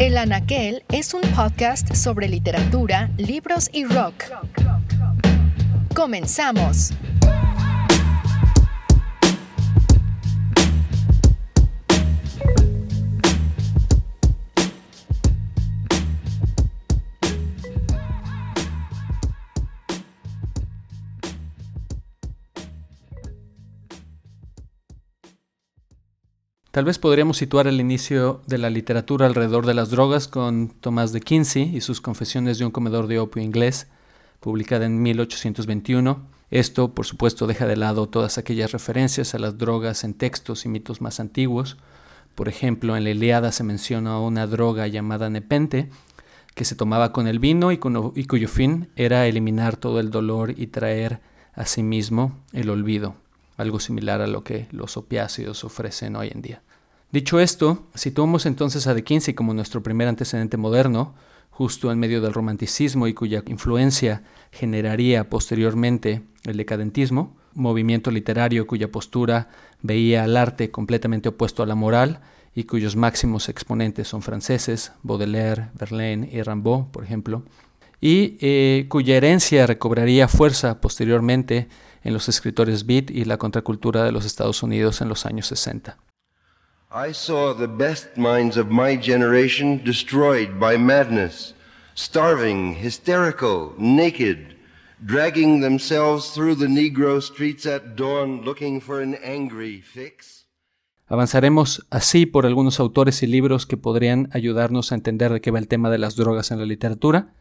El Anaquel es un podcast sobre literatura, libros y rock. Comenzamos. Tal vez podríamos situar el inicio de la literatura alrededor de las drogas con Tomás de Kinsey y sus Confesiones de un comedor de opio inglés, publicada en 1821. Esto, por supuesto, deja de lado todas aquellas referencias a las drogas en textos y mitos más antiguos. Por ejemplo, en la Iliada se menciona una droga llamada nepente, que se tomaba con el vino y, y cuyo fin era eliminar todo el dolor y traer a sí mismo el olvido algo similar a lo que los opiáceos ofrecen hoy en día. Dicho esto, situamos entonces a De Quincey como nuestro primer antecedente moderno, justo en medio del romanticismo y cuya influencia generaría posteriormente el decadentismo, movimiento literario cuya postura veía al arte completamente opuesto a la moral y cuyos máximos exponentes son franceses, Baudelaire, Verlaine y Rimbaud, por ejemplo, y eh, cuya herencia recobraría fuerza posteriormente en los escritores beat y la contracultura de los Estados Unidos en los años 60. I saw the best minds of my generation destroyed by madness, starving, hysterical, naked, dragging themselves through the Negro streets at dawn looking for an angry fix. Avanzaremos así por algunos autores y libros que podrían ayudarnos a entender de qué va el tema de las drogas en la literatura.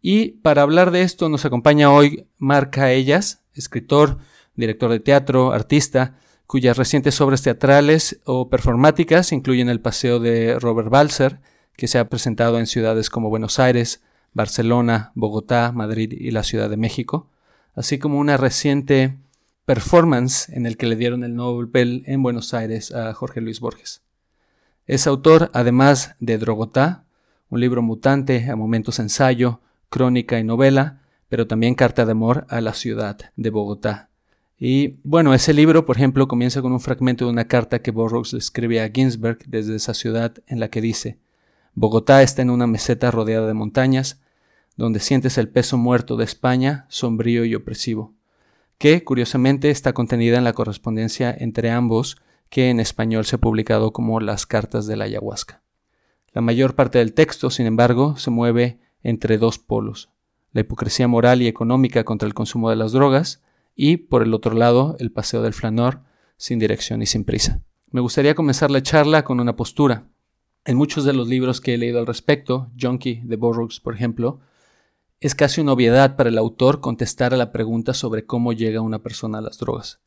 Y para hablar de esto nos acompaña hoy Marca Ellas, escritor, director de teatro, artista, cuyas recientes obras teatrales o performáticas incluyen El Paseo de Robert Balser, que se ha presentado en ciudades como Buenos Aires, Barcelona, Bogotá, Madrid y la Ciudad de México, así como una reciente performance en el que le dieron el Nobel en Buenos Aires a Jorge Luis Borges. Es autor, además de Drogotá, un libro mutante, a momentos ensayo, crónica y novela, pero también Carta de Amor a la ciudad de Bogotá. Y bueno, ese libro, por ejemplo, comienza con un fragmento de una carta que Burroughs escribe a Ginsberg desde esa ciudad en la que dice, Bogotá está en una meseta rodeada de montañas, donde sientes el peso muerto de España, sombrío y opresivo, que curiosamente está contenida en la correspondencia entre ambos, que en español se ha publicado como las cartas de la ayahuasca. La mayor parte del texto, sin embargo, se mueve entre dos polos, la hipocresía moral y económica contra el consumo de las drogas y, por el otro lado, el paseo del flanor sin dirección y sin prisa. Me gustaría comenzar la charla con una postura. En muchos de los libros que he leído al respecto, Junkie de Burroughs, por ejemplo, es casi una obviedad para el autor contestar a la pregunta sobre cómo llega una persona a las drogas.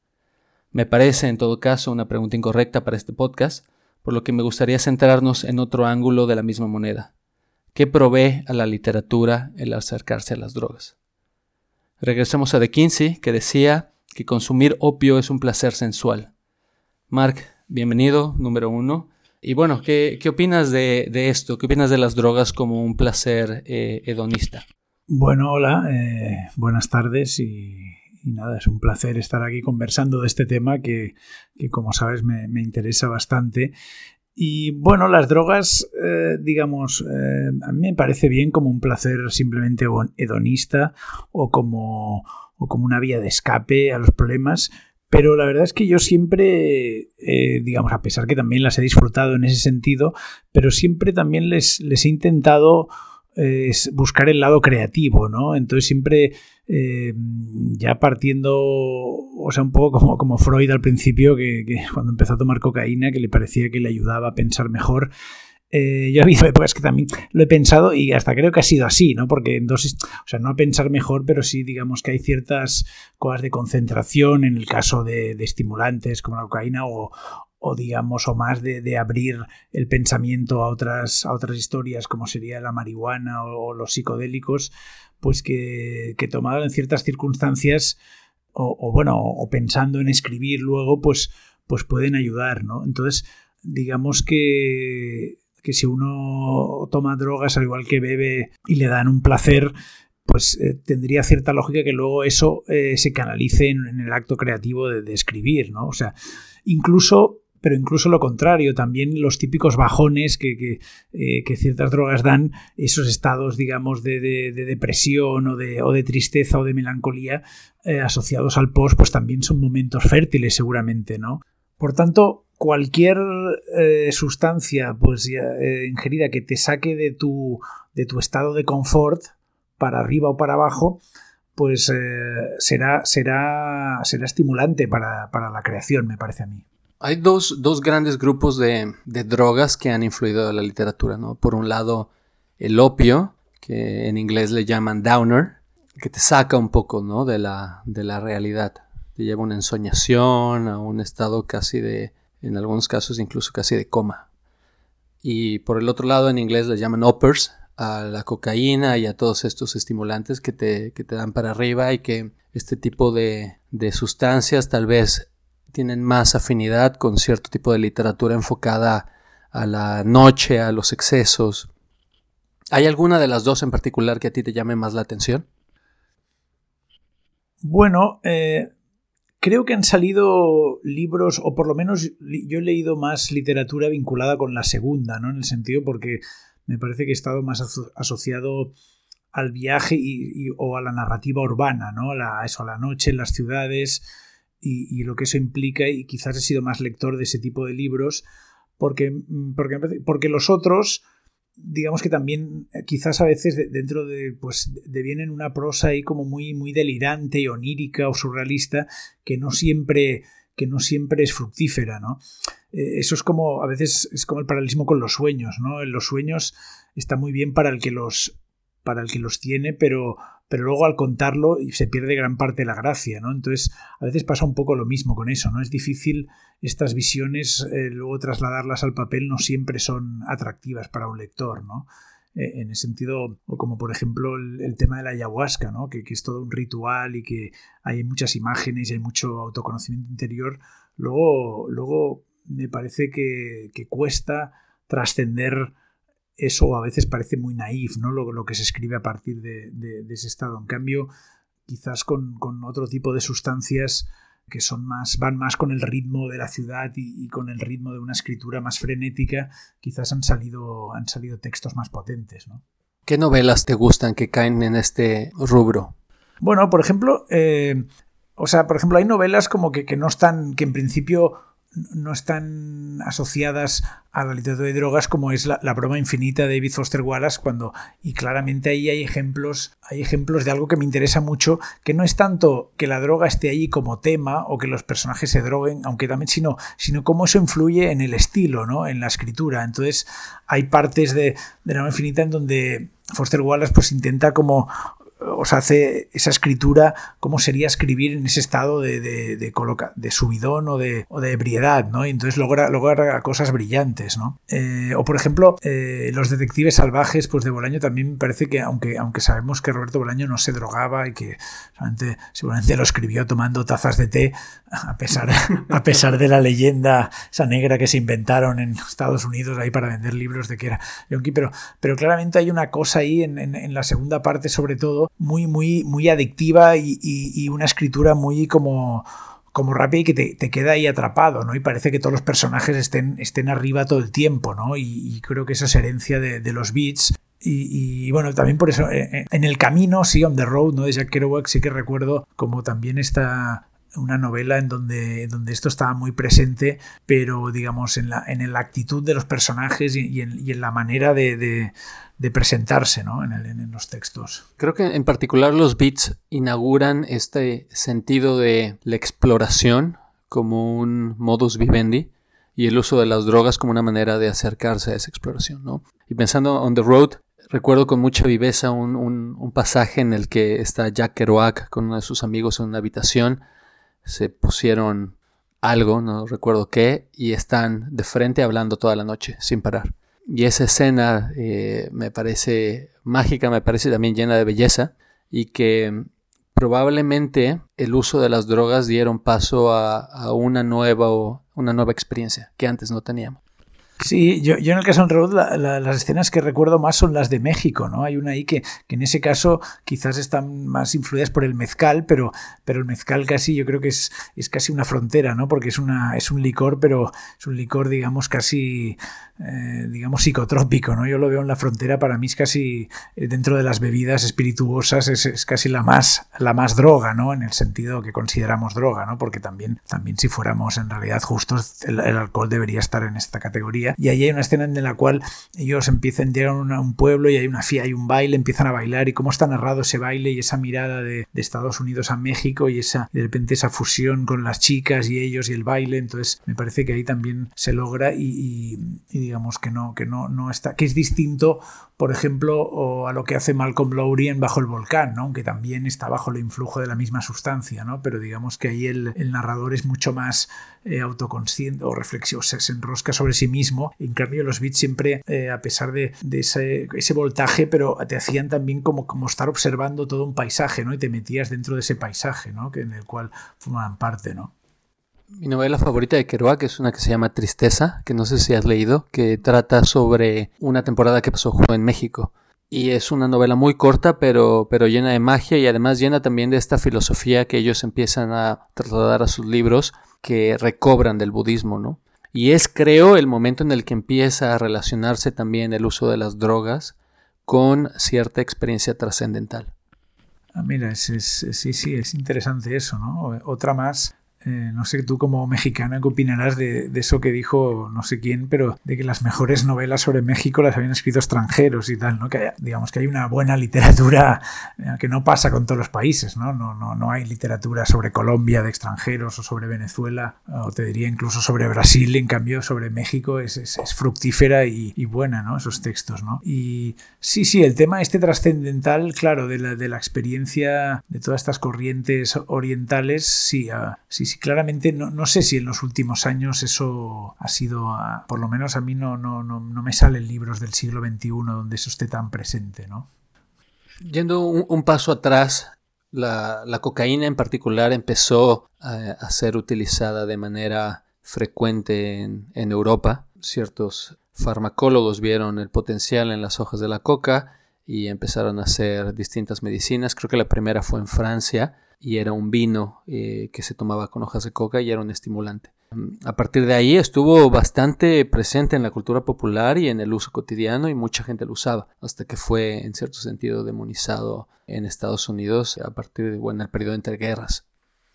Me parece, en todo caso, una pregunta incorrecta para este podcast, por lo que me gustaría centrarnos en otro ángulo de la misma moneda. ¿Qué provee a la literatura el acercarse a las drogas? Regresemos a De Kinsey, que decía que consumir opio es un placer sensual. Mark, bienvenido, número uno. Y bueno, ¿qué, opinas de, esto? ¿Qué opinas de las drogas como un placer eh, hedonista? Bueno, hola, eh, buenas tardes y, nada, es un placer estar aquí conversando de este tema que, como sabes, me interesa bastante. Y bueno, las drogas, eh, digamos, eh, a mí me parece bien como un placer simplemente hedonista o como, o como una vía de escape a los problemas, pero la verdad es que yo siempre, eh, digamos, a pesar que también las he disfrutado en ese sentido, pero siempre también les, les he intentado buscar el lado creativo, ¿no? Entonces siempre eh, ya partiendo, o sea, un poco como, como Freud al principio, que, cuando empezó a tomar cocaína, que le parecía que le ayudaba a pensar mejor. Eh, yo he habido épocas que también lo he pensado y hasta creo que ha sido así, ¿no? Porque en dosis, o sea, no a pensar mejor, pero sí, digamos que hay ciertas cosas de concentración en el caso de, estimulantes como la cocaína o, o digamos, o más de, abrir el pensamiento a otras, a otras historias como sería la marihuana o los psicodélicos, pues que, que tomado en ciertas circunstancias o, bueno, o pensando en escribir luego, pues, pues pueden ayudar, ¿no? Entonces, digamos que, que si uno toma drogas al igual que bebe y le dan un placer, pues eh, tendría cierta lógica que luego eso eh, se canalice en, el acto creativo de, de, escribir, ¿no? O sea, incluso pero incluso lo contrario, también los típicos bajones que, que, ciertas drogas dan, esos estados, digamos, de, depresión o de, o de, tristeza o de melancolía asociados al post, pues también son momentos fértiles seguramente, ¿no? Por tanto, cualquier sustancia pues, ingerida que te saque de tu, de tu estado de confort, para arriba o para abajo, pues eh, será, será, será estimulante para, la creación, me parece a mí. Hay dos, grandes grupos de, drogas que han influido en la literatura, ¿no? Por un lado, el opio, que en inglés le llaman downer, que te saca un poco, ¿no? De la, de la realidad. Te lleva a una ensoñación, a un estado casi de, en algunos casos incluso casi de coma. Y por el otro lado, en inglés le llaman uppers, a la cocaína y a todos estos estimulantes que te, dan para arriba y que este tipo de, sustancias tal vez tienen más afinidad con cierto tipo de literatura enfocada a la noche, a los excesos. ¿Hay alguna de las dos en particular que a ti te llame más la atención? Bueno, eh, creo que han salido libros, o por lo menos yo he leído más literatura vinculada con la segunda, ¿no? En el sentido porque me parece que he estado más asociado al viaje y, o a la narrativa urbana, ¿no? A eso, a la noche en las ciudades y, lo que eso implica y quizás he sido más lector de ese tipo de libros porque, porque, porque los otros digamos que también eh, quizás a veces dentro de pues devienen una prosa ahí como muy muy delirante y onírica o surrealista que no siempre que no siempre es fructífera, ¿no? Eh, eso es como, a veces es como el paralelismo con los sueños, ¿no? Los sueños está muy bien para el que los, para el que los tiene, pero, pero luego al contarlo se pierde gran parte de la gracia, ¿no? Entonces, a veces pasa un poco lo mismo con eso, ¿no? Es difícil estas visiones, eh, luego trasladarlas al papel no siempre son atractivas para un lector, ¿no? Eh, en ese sentido, como por ejemplo el, tema de la ayahuasca, ¿no? que, es todo un ritual y que hay muchas imágenes y hay mucho autoconocimiento interior, luego, luego me parece que, cuesta trascender eso a veces parece muy naif ¿no? lo, lo que se escribe a partir de, ese estado. En cambio, quizás con, con otro tipo de sustancias que son más, van más con el ritmo de la ciudad y, con el ritmo de una escritura más frenética, quizás han salido, han salido textos más potentes. ¿no? ¿Qué novelas te gustan que caen en este rubro? Bueno, por ejemplo, eh, o sea, por ejemplo, hay novelas como que, que no están, que en principio no están asociadas a la literatura de drogas como es la, broma infinita de David Foster Wallace cuando y claramente ahí hay ejemplos hay ejemplos de algo que me interesa mucho que no es tanto que la droga esté ahí como tema o que los personajes se droguen aunque también sino sino cómo eso influye en el estilo no en la escritura. Entonces hay partes de, de la broma infinita en donde Foster Wallace pues intenta como os hace esa escritura, cómo sería escribir en ese estado de, de, de, subidón o de, o de ebriedad, ¿no? Y entonces logra, logra cosas brillantes, ¿no? Eh, o por ejemplo, eh, los detectives salvajes, pues de Bolaño también me parece que, aunque, aunque sabemos que Roberto Bolaño no se drogaba y que seguramente, seguramente lo escribió tomando tazas de té, a pesar, a pesar de la leyenda esa negra que se inventaron en Estados Unidos ahí para vender libros de que era yonki, pero, pero claramente hay una cosa ahí en, en la segunda parte sobre todo muy, muy, muy adictiva y, una escritura muy como como rápida y que te, queda ahí atrapado, ¿no? Y parece que todos los personajes estén, estén arriba todo el tiempo, ¿no? Y, creo que esa es herencia de, los beats. Y, bueno, también por eso, eh, eh, en el camino, sí, on the road, ¿no? De Jack Kerouac sí que recuerdo como también esta una novela en donde, donde esto estaba muy presente, pero digamos en la, en la actitud de los personajes y, en, la manera de de presentarse ¿no? en, los textos. Creo que en particular los beats inauguran este sentido de la exploración como un modus vivendi y el uso de las drogas como una manera de acercarse a esa exploración. ¿no? Y pensando on the road, recuerdo con mucha viveza un, un pasaje en el que está Jack Kerouac con uno de sus amigos en una habitación, se pusieron algo, no recuerdo qué, y están de frente hablando toda la noche sin parar. Y esa escena eh, me parece mágica, me parece también llena de belleza y que probablemente el uso de las drogas dieron paso a, una, nueva, una nueva experiencia que antes no teníamos. Sí, yo, yo en el caso de Road las escenas que recuerdo más son las de México, ¿no? Hay una ahí que, que, en ese caso quizás están más influidas por el mezcal, pero, pero el mezcal casi yo creo que es, es casi una frontera, ¿no? Porque es, una, es un licor, pero es un licor, digamos, casi eh, digamos, psicotrópico, ¿no? Yo lo veo en la frontera, para mí es casi, eh, dentro de las bebidas espirituosas, es, casi la más, la más droga, ¿no? En el sentido que consideramos droga, ¿no? Porque también, también si fuéramos en realidad justos, el, alcohol debería estar en esta categoría. Y ahí hay una escena en la cual ellos empiezan, llegan a un pueblo y hay una fía, hay un baile, empiezan a bailar y cómo está narrado ese baile y esa mirada de, Estados Unidos a México y esa, de repente esa fusión con las chicas y ellos y el baile, entonces me parece que ahí también se logra y digamos que no, que no, no está, que es distinto, por ejemplo, a lo que hace Malcolm Lowry en Bajo el Volcán, ¿no? aunque también está bajo el influjo de la misma sustancia, ¿no? pero digamos que ahí el, narrador es mucho más eh, autoconsciente o reflexivo, se, enrosca sobre sí mismo. En cambio, los beats siempre, eh, a pesar de, ese, ese, voltaje, pero te hacían también como, como estar observando todo un paisaje, ¿no? Y te metías dentro de ese paisaje, ¿no? Que, en el cual formaban parte, ¿no? Mi novela favorita de Kerouac es una que se llama Tristeza, que no sé si has leído, que trata sobre una temporada que pasó en México. Y es una novela muy corta, pero, pero llena de magia y además llena también de esta filosofía que ellos empiezan a trasladar a sus libros que recobran del budismo, ¿no? Y es, creo, el momento en el que empieza a relacionarse también el uso de las drogas con cierta experiencia trascendental. Ah, mira, sí, sí, es interesante eso, ¿no? Otra más eh, no sé tú como mexicana qué opinarás de, eso que dijo no sé quién, pero de que las mejores novelas sobre México las habían escrito extranjeros y tal, ¿no? Que digamos que hay una buena literatura eh, que no pasa con todos los países, ¿no? No, no, no hay literatura sobre Colombia de extranjeros o sobre Venezuela o te diría incluso sobre Brasil, en cambio sobre México es, es, fructífera y, buena, ¿no? Esos textos, ¿no? Y sí, sí, el tema este trascendental, claro, de la, de la experiencia de todas estas corrientes orientales, sí, ah, sí, sí claramente no, no, sé si en los últimos años eso ha sido, ah, por lo menos a mí no, no, no, no me salen libros del siglo XXI donde eso esté tan presente, ¿no? Yendo un, paso atrás, la, la, cocaína en particular empezó a, ser utilizada de manera frecuente en, en Europa. Ciertos farmacólogos vieron el potencial en las hojas de la coca y empezaron a hacer distintas medicinas. Creo que la primera fue en Francia y era un vino eh, que se tomaba con hojas de coca y era un estimulante. A partir de ahí estuvo bastante presente en la cultura popular y en el uso cotidiano y mucha gente lo usaba, hasta que fue en cierto sentido demonizado en Estados Unidos a partir de bueno, el periodo entre guerras.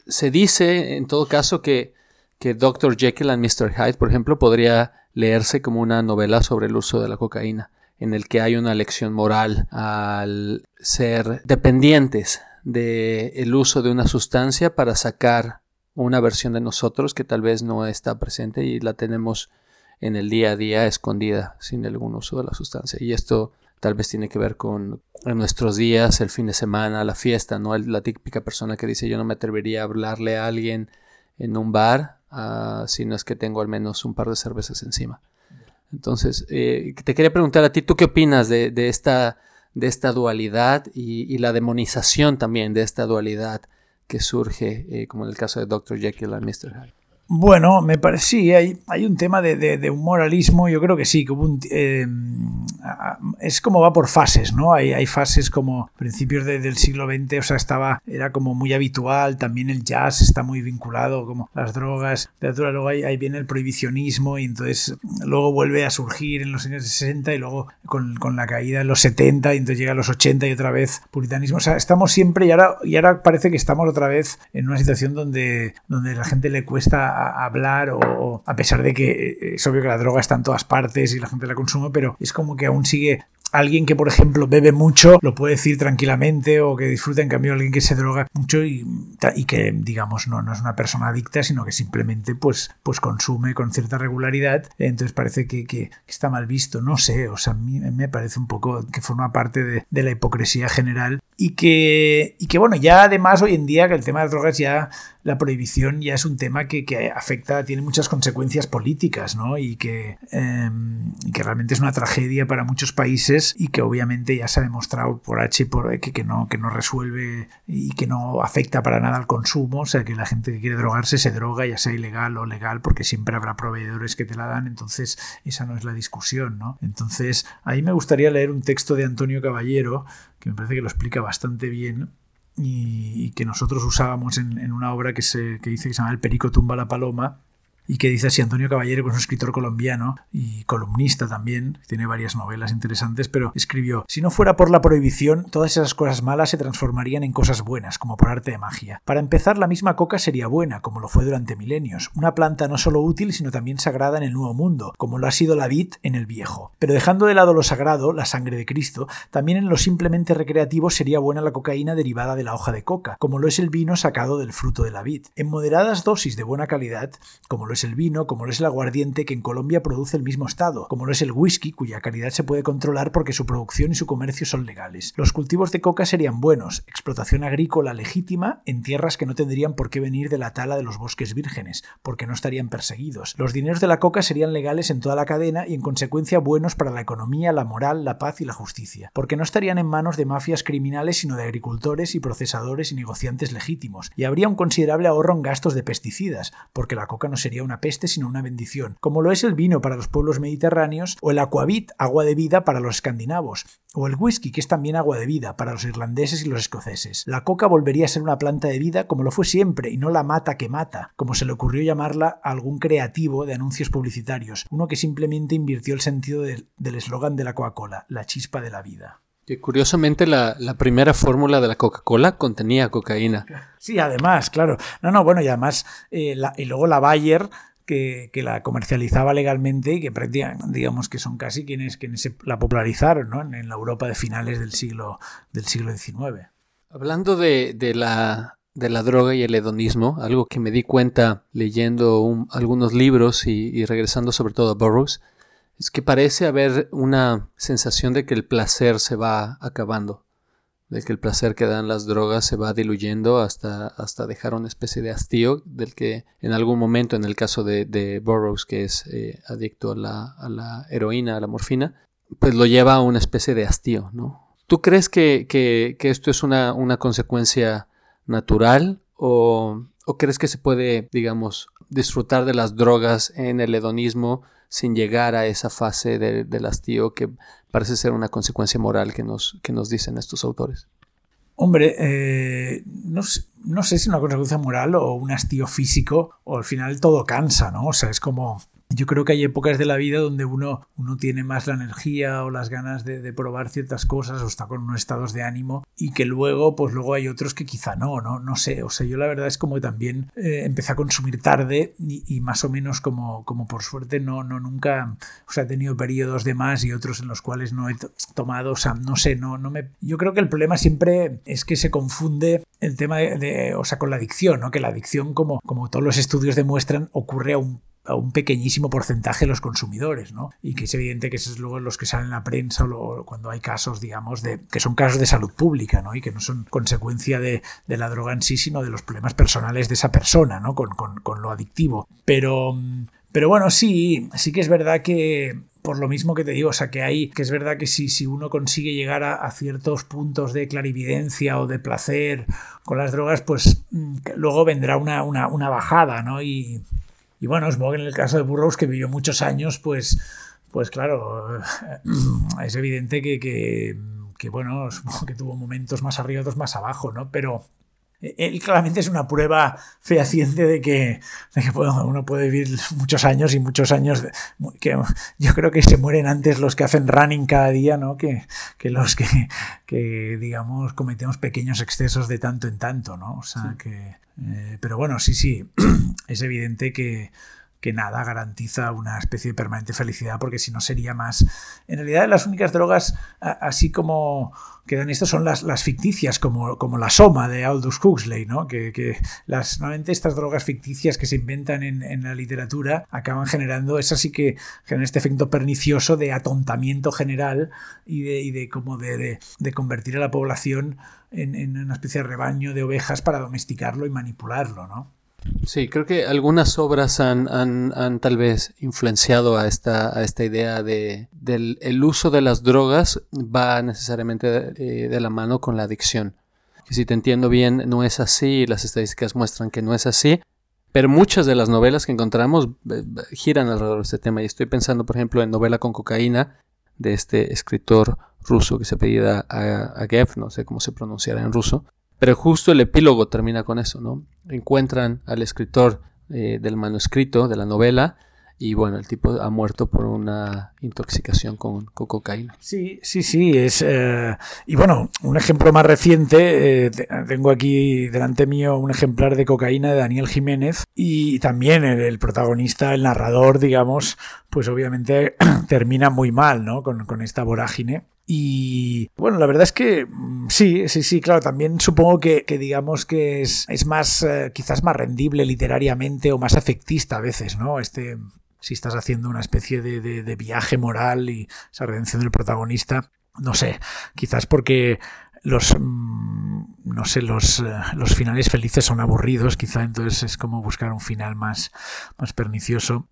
Se dice en todo caso que, que Dr. Jekyll and Mr. Hyde, por ejemplo, podría leerse como una novela sobre el uso de la cocaína, en el que hay una lección moral al ser dependientes del el uso de una sustancia para sacar una versión de nosotros que tal vez no está presente y la tenemos en el día a día escondida sin algún uso de la sustancia. Y esto tal vez tiene que ver con nuestros días, el fin de semana, la fiesta, ¿no? La típica persona que dice yo no me atrevería a hablarle a alguien en un bar uh, si no es que tengo al menos un par de cervezas encima. Entonces, eh, te quería preguntar a ti, ¿tú qué opinas de, de esta de esta dualidad y, la demonización también de esta dualidad que surge, eh, como en el caso de Dr. Jekyll y Mr. Hyde. Bueno, me parece, sí, hay, hay un tema de, de, un moralismo, yo creo que sí, eh, es como va por fases, ¿no? Hay, hay fases como principios del siglo XX, o sea, estaba, era como muy habitual, también el jazz está muy vinculado, como las drogas, luego ahí, ahí viene el prohibicionismo y entonces luego vuelve a surgir en los años 60 y luego con, con, la caída en los 70 y entonces llega a los 80 y otra vez puritanismo, o sea, estamos siempre y ahora, y ahora parece que estamos otra vez en una situación donde, donde la gente le cuesta hablar o, a pesar de que es obvio que la droga está en todas partes y la gente la consume, pero es como que aún sigue alguien que, por ejemplo, bebe mucho lo puede decir tranquilamente o que disfruta, en cambio, alguien que se droga mucho y, que, digamos, no, no es una persona adicta, sino que simplemente pues, pues consume con cierta regularidad. Entonces parece que, que, está mal visto. No sé, o sea, a mí me parece un poco que forma parte de la hipocresía general y que, y que bueno, ya además hoy en día que el tema de drogas ya la prohibición ya es un tema que, que afecta, tiene muchas consecuencias políticas, ¿no? Y que, y que realmente es una tragedia para muchos países y que obviamente ya se ha demostrado por H y por E que, que, no, que no resuelve y que no afecta para nada al consumo, o sea que la gente que quiere drogarse se droga, ya sea ilegal o legal, porque siempre habrá proveedores que te la dan, entonces esa no es la discusión, ¿no? Entonces ahí me gustaría leer un texto de Antonio Caballero, que me parece que lo explica bastante bien, y, que nosotros usábamos en, en una obra que, se, que dice que se llama El Perico tumba la paloma, y que dice así Antonio Caballero, que es un escritor colombiano y columnista también, tiene varias novelas interesantes, pero escribió, si no fuera por la prohibición, todas esas cosas malas se transformarían en cosas buenas, como por arte de magia. Para empezar, la misma coca sería buena, como lo fue durante milenios, una planta no solo útil, sino también sagrada en el Nuevo Mundo, como lo ha sido la vid en el Viejo. Pero dejando de lado lo sagrado, la sangre de Cristo, también en lo simplemente recreativo sería buena la cocaína derivada de la hoja de coca, como lo es el vino sacado del fruto de la vid. En moderadas dosis de buena calidad, como lo es el vino, como lo es el aguardiente que en Colombia produce el mismo estado, como lo es el whisky, cuya calidad se puede controlar porque su producción y su comercio son legales. Los cultivos de coca serían buenos, explotación agrícola legítima en tierras que no tendrían por qué venir de la tala de los bosques vírgenes, porque no estarían perseguidos. Los dineros de la coca serían legales en toda la cadena y en consecuencia buenos para la economía, la moral, la paz y la justicia, porque no estarían en manos de mafias criminales sino de agricultores y procesadores y negociantes legítimos, y habría un considerable ahorro en gastos de pesticidas, porque la coca no sería una peste sino una bendición, como lo es el vino para los pueblos mediterráneos o el aquavit, agua de vida para los escandinavos, o el whisky, que es también agua de vida para los irlandeses y los escoceses. La coca volvería a ser una planta de vida como lo fue siempre, y no la mata que mata, como se le ocurrió llamarla a algún creativo de anuncios publicitarios, uno que simplemente invirtió el sentido del eslogan de la Coca-Cola, la chispa de la vida. Curiosamente la, la primera fórmula de la Coca-Cola contenía cocaína. Sí, además, claro. No, no, bueno, y además, eh, la, y luego la Bayer que, que, la comercializaba legalmente y que digamos que son casi quienes, quienes la popularizaron ¿no? en, en, la Europa de finales del siglo, del siglo XIX. Hablando de, de, la, de la droga y el hedonismo, algo que me di cuenta leyendo un, algunos libros y, y regresando sobre todo a Burroughs, es que parece haber una sensación de que el placer se va acabando de que el placer que dan las drogas se va diluyendo hasta, hasta dejar una especie de hastío del que en algún momento, en el caso de, de Burroughs, que es eh, adicto a la, a la, heroína, a la morfina, pues lo lleva a una especie de hastío, ¿no? ¿Tú crees que, que, que esto es una, una consecuencia natural o, o, crees que se puede, digamos, disfrutar de las drogas en el hedonismo sin llegar a esa fase de, del hastío que parece ser una consecuencia moral que nos, que nos dicen estos autores. Hombre, eh, no, no, sé si una consecuencia moral o un hastío físico, o al final todo cansa, ¿no? O sea, es como, yo creo que hay épocas de la vida donde uno, uno tiene más la energía o las ganas de, probar ciertas cosas o está con unos estados de ánimo y que luego, pues luego hay otros que quizá no, no, no sé. O sea, yo la verdad es como también eh, empecé a consumir tarde y, más o menos como, como por suerte no, no nunca, o sea, he tenido periodos de más y otros en los cuales no he tomado, o sea, no sé, no, no me... Yo creo que el problema siempre es que se confunde el tema de, de o sea, con la adicción, ¿no? Que la adicción, como, como todos los estudios demuestran, ocurre a un a un pequeñísimo porcentaje de los consumidores, ¿no? Y que es evidente que esos luego los que salen en la prensa o cuando hay casos, digamos, de que son casos de salud pública, ¿no? Y que no son consecuencia de, de la droga en sí, sino de los problemas personales de esa persona, ¿no? Con, con, con lo adictivo. Pero, pero bueno, sí, sí que es verdad que por lo mismo que te digo, o sea, que hay, que es verdad que si, si uno consigue llegar a, a, ciertos puntos de clarividencia o de placer con las drogas, pues luego vendrá una, una, una bajada, ¿no? Y, y bueno, supongo que en el caso de Burroughs, que vivió muchos años, pues, pues claro, es evidente que, que, que, bueno, supongo que tuvo momentos más arriba, otros más abajo, ¿no? Pero él claramente es una prueba fehaciente de que, de que bueno, uno puede vivir muchos años y muchos años, de, que yo creo que se mueren antes los que hacen running cada día, ¿no? Que, que los que, que, digamos, cometemos pequeños excesos de tanto en tanto, ¿no? O sea, sí. que... Eh, pero bueno, sí, sí, es evidente que, que nada garantiza una especie de permanente felicidad, porque si no sería más. En realidad, las únicas drogas, así como quedan estas, son las, ficticias, como, como la soma de Aldous Huxley, ¿no? Que, que las, estas drogas ficticias que se inventan en, en, la literatura acaban generando, es así que generan este efecto pernicioso de atontamiento general y de, y de como de, de, convertir a la población en, en una especie de rebaño de ovejas para domesticarlo y manipularlo, ¿no? Sí, creo que algunas obras han, han, han, tal vez influenciado a esta, a esta idea de del el uso de las drogas va necesariamente eh, de la mano con la adicción. Que si te entiendo bien, no es así, las estadísticas muestran que no es así, pero muchas de las novelas que encontramos eh, giran alrededor de este tema. Y estoy pensando, por ejemplo, en Novela con cocaína, de este escritor ruso que se apellida Agev, no sé cómo se pronunciará en ruso, pero justo el epílogo termina con eso, ¿no? Encuentran al escritor eh, del manuscrito, de la novela, y bueno, el tipo ha muerto por una intoxicación con, cocaína. Sí, sí, sí. Es, eh, y bueno, un ejemplo más reciente, eh, tengo aquí delante mío un ejemplar de cocaína de Daniel Jiménez y también el, protagonista, el narrador, digamos, pues obviamente termina muy mal, ¿no? Con esta vorágine. Y bueno, la verdad es que sí, sí, sí, claro, también supongo que, digamos que es, es más, eh, quizás más rendible literariamente o más afectista a veces, ¿no? Este, si estás haciendo una especie de, viaje moral y esa redención del protagonista, no sé, quizás porque los no sé los, los finales felices son aburridos quizá entonces es como buscar un final más más pernicioso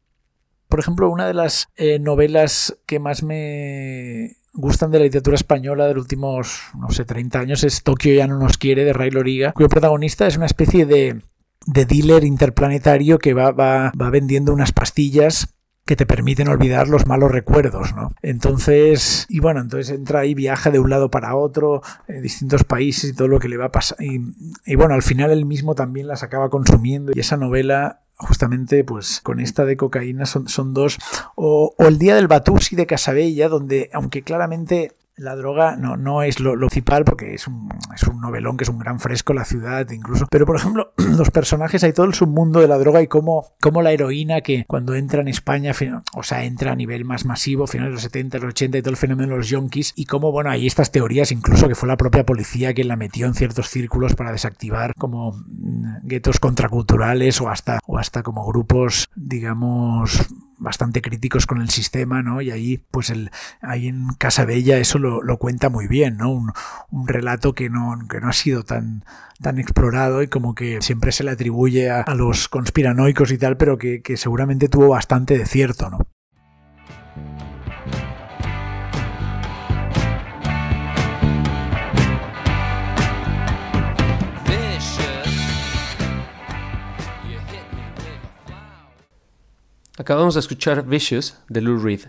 por ejemplo una de las eh, novelas que más me gustan de la literatura española de los últimos, no sé, 30 años es Tokio ya no nos quiere de Ray Loriga, cuyo protagonista es una especie de, de dealer interplanetario que va, va, va vendiendo unas pastillas que te permiten olvidar los malos recuerdos, ¿no? Entonces, y bueno, entonces entra ahí, viaja de un lado para otro, en distintos países y todo lo que le va a pasar. Y, y bueno, al final él mismo también las acaba consumiendo y esa novela justamente pues con esta de cocaína son, son dos. O, o, el día del Batusi de Casabella donde aunque claramente la droga no, no es lo, lo, principal porque es un, es un novelón que es un gran fresco la ciudad incluso. Pero por ejemplo, los personajes, hay todo el submundo de la droga y cómo, cómo la heroína que cuando entra en España, o sea, entra a nivel más masivo, finales de los 70, los 80 y todo el fenómeno de los yonkis y cómo, bueno, hay estas teorías incluso que fue la propia policía quien la metió en ciertos círculos para desactivar como mm, guetos contraculturales o hasta, o hasta como grupos, digamos, bastante críticos con el sistema, ¿no? Y ahí, pues el, ahí en Casa Bella eso lo, cuenta muy bien, ¿no? Un, un, relato que no, que no ha sido tan, tan explorado y como que siempre se le atribuye a, a los conspiranoicos y tal, pero que, que seguramente tuvo bastante de cierto, ¿no? Acabamos de escuchar Vicious de Lou Reed.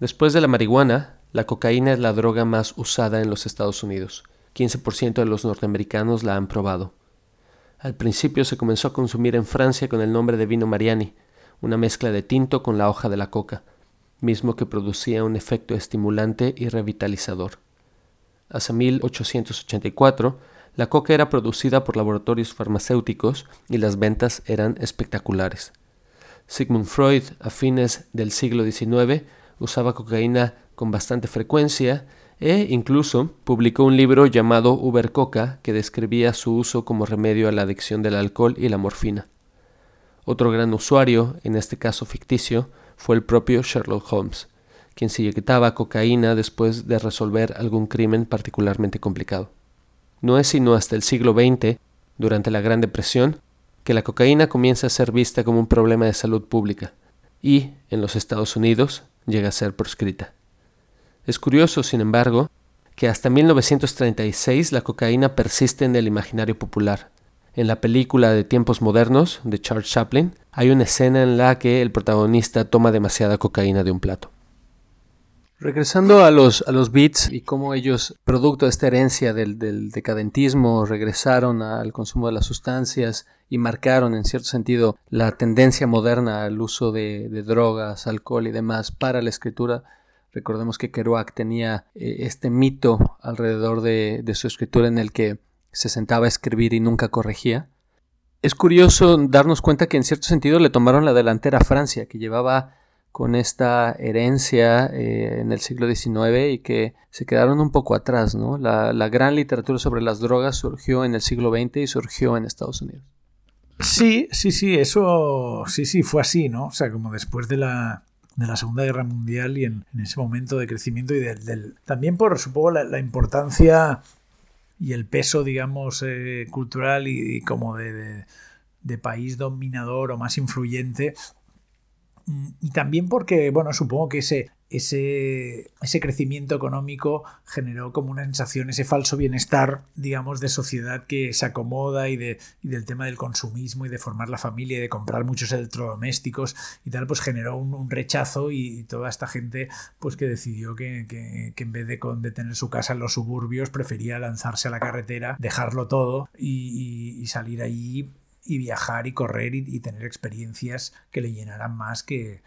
Después de la marihuana, la cocaína es la droga más usada en los Estados Unidos. 15% de los norteamericanos la han probado. Al principio se comenzó a consumir en Francia con el nombre de vino Mariani, una mezcla de tinto con la hoja de la coca, mismo que producía un efecto estimulante y revitalizador. Hacia 1884, la coca era producida por laboratorios farmacéuticos y las ventas eran espectaculares. Sigmund Freud, a fines del siglo XIX, usaba cocaína con bastante frecuencia e incluso publicó un libro llamado Ubercoca que describía su uso como remedio a la adicción del alcohol y la morfina. Otro gran usuario, en este caso ficticio, fue el propio Sherlock Holmes, quien se inyectaba cocaína después de resolver algún crimen particularmente complicado. No es sino hasta el siglo XX, durante la Gran Depresión, que la cocaína comienza a ser vista como un problema de salud pública y, en los Estados Unidos, llega a ser proscrita. Es curioso, sin embargo, que hasta 1936 la cocaína persiste en el imaginario popular. En la película de tiempos modernos de Charles Chaplin hay una escena en la que el protagonista toma demasiada cocaína de un plato. Regresando a los, a los beats y cómo ellos, producto de esta herencia del, decadentismo, regresaron al consumo de las sustancias y marcaron en cierto sentido la tendencia moderna al uso de, de drogas, alcohol y demás para la escritura. Recordemos que Kerouac tenía eh, este mito alrededor de, de su escritura en el que se sentaba a escribir y nunca corregía. Es curioso darnos cuenta que en cierto sentido le tomaron la delantera a Francia, que llevaba con esta herencia eh, en el siglo XIX y que se quedaron un poco atrás. ¿no? La, gran literatura sobre las drogas surgió en el siglo XX y surgió en Estados Unidos. Sí, sí, sí, eso sí, sí, fue así, ¿no? O sea, como después de la, de la Segunda Guerra Mundial y en, ese momento de crecimiento y del... también por, supongo, la, importancia y el peso, digamos, eh, cultural y, como de, país dominador o más influyente. Y también porque, bueno, supongo que ese, ese, ese crecimiento económico generó como una sensación, ese falso bienestar, digamos, de sociedad que se acomoda y, de, y del tema del consumismo y de formar la familia y de comprar muchos electrodomésticos y tal, pues generó un, rechazo y, toda esta gente pues que decidió que, que, que en vez de, con, tener su casa en los suburbios prefería lanzarse a la carretera, dejarlo todo y, salir ahí y viajar y correr y, tener experiencias que le llenaran más que,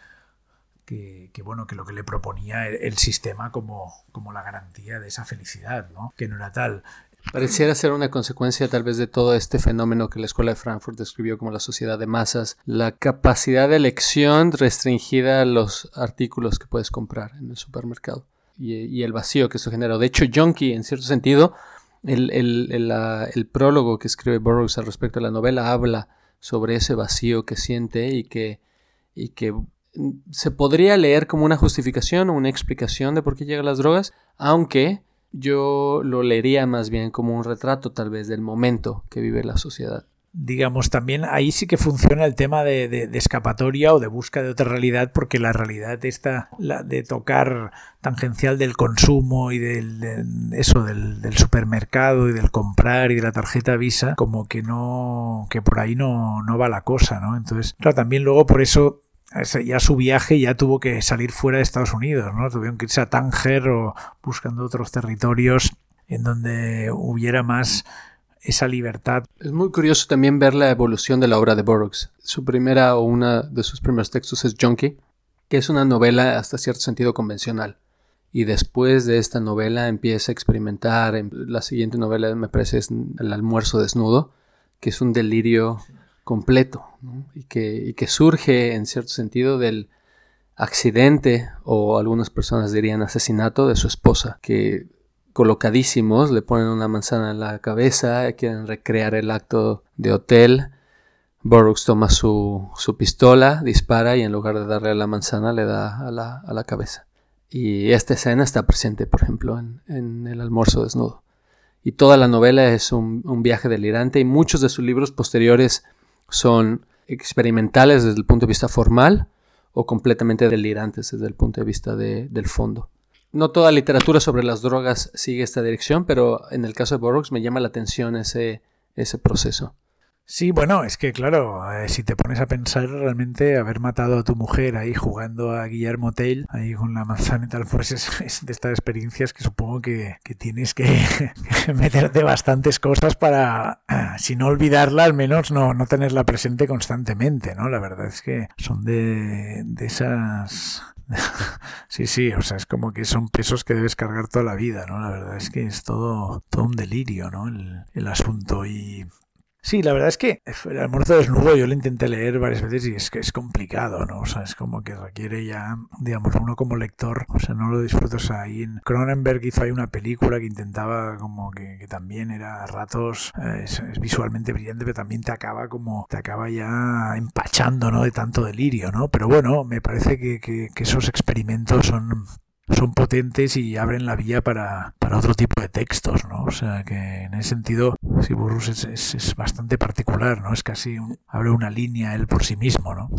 que, bueno, que lo que le proponía el, sistema como, como la garantía de esa felicidad, ¿no? Que no era tal. Pareciera ser una consecuencia tal vez de todo este fenómeno que la Escuela de Frankfurt describió como la sociedad de masas, la capacidad de elección restringida a los artículos que puedes comprar en el supermercado y, el vacío que eso genera. De hecho, Junkie, en cierto sentido, el, el, el, el, prólogo que escribe Burroughs al respecto de la novela habla sobre ese vacío que siente y que, y que se podría leer como una justificación o una explicación de por qué llegan las drogas, aunque yo lo leería más bien como un retrato tal vez del momento que vive la sociedad digamos, también ahí sí que funciona el tema de, de, escapatoria o de busca de otra realidad, porque la realidad está la de tocar tangencial del consumo y del, de eso, del, del, supermercado y del comprar y de la tarjeta Visa, como que no, que por ahí no, no va la cosa, ¿no? Entonces, claro, también luego por eso ya su viaje ya tuvo que salir fuera de Estados Unidos, ¿no? Tuvieron que irse a Tánger o buscando otros territorios en donde hubiera más esa libertad. Es muy curioso también ver la evolución de la obra de Burroughs. Su primera o una de sus primeros textos es Junkie, que es una novela hasta cierto sentido convencional. Y después de esta novela empieza a experimentar. La siguiente novela me parece es El almuerzo desnudo, que es un delirio completo ¿no? y, que, y que surge en cierto sentido del accidente o algunas personas dirían asesinato de su esposa, que colocadísimos, le ponen una manzana en la cabeza, quieren recrear el acto de hotel. Burroughs toma su, su, pistola, dispara y en lugar de darle a la manzana le da a la, a la cabeza. Y esta escena está presente, por ejemplo, en, en, el almuerzo desnudo. Y toda la novela es un, un viaje delirante y muchos de sus libros posteriores son experimentales desde el punto de vista formal o completamente delirantes desde el punto de vista de, del fondo. No toda literatura sobre las drogas sigue esta dirección, pero en el caso de Burroughs me llama la atención ese, ese proceso. Sí, bueno, es que claro, eh, si te pones a pensar realmente haber matado a tu mujer ahí jugando a Guillermo Tell, ahí con la manzana y tal, pues es, de estas experiencias que supongo que, que tienes que, que, meterte bastantes cosas para, si no olvidarla, al menos no, no tenerla presente constantemente, ¿no? La verdad es que son de, de esas sí, sí, o sea, es como que son pesos que debes cargar toda la vida, ¿no? La verdad es que es todo, todo un delirio, ¿no? El, el asunto. Y Sí, la verdad es que el almuerzo desnudo yo lo intenté leer varias veces y es que es complicado, ¿no? O sea, es como que requiere ya, digamos, uno como lector, o sea, no lo disfrutas ahí en Cronenberg hizo ahí una película que intentaba como que, que también era a ratos, eh, es, es, visualmente brillante, pero también te acaba como, te acaba ya empachando, ¿no? De tanto delirio, ¿no? Pero bueno, me parece que, que, que esos experimentos son son potentes y abren la vía para, para, otro tipo de textos, ¿no? O sea que en ese sentido, sí, Burroughs es, es, es bastante particular, ¿no? Es casi abre una línea él por sí mismo, ¿no?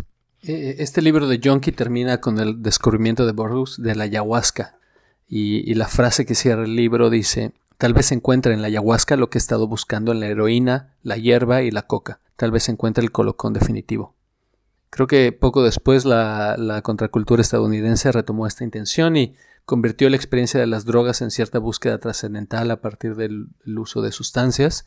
Este libro de Junkie termina con el descubrimiento de Burroughs de la ayahuasca y, y la frase que cierra el libro dice, tal vez encuentre en la ayahuasca lo que he estado buscando en la heroína, la hierba y la coca, tal vez encuentre el colocón definitivo. Creo que poco después la, la, contracultura estadounidense retomó esta intención y convirtió la experiencia de las drogas en cierta búsqueda trascendental a partir del uso de sustancias.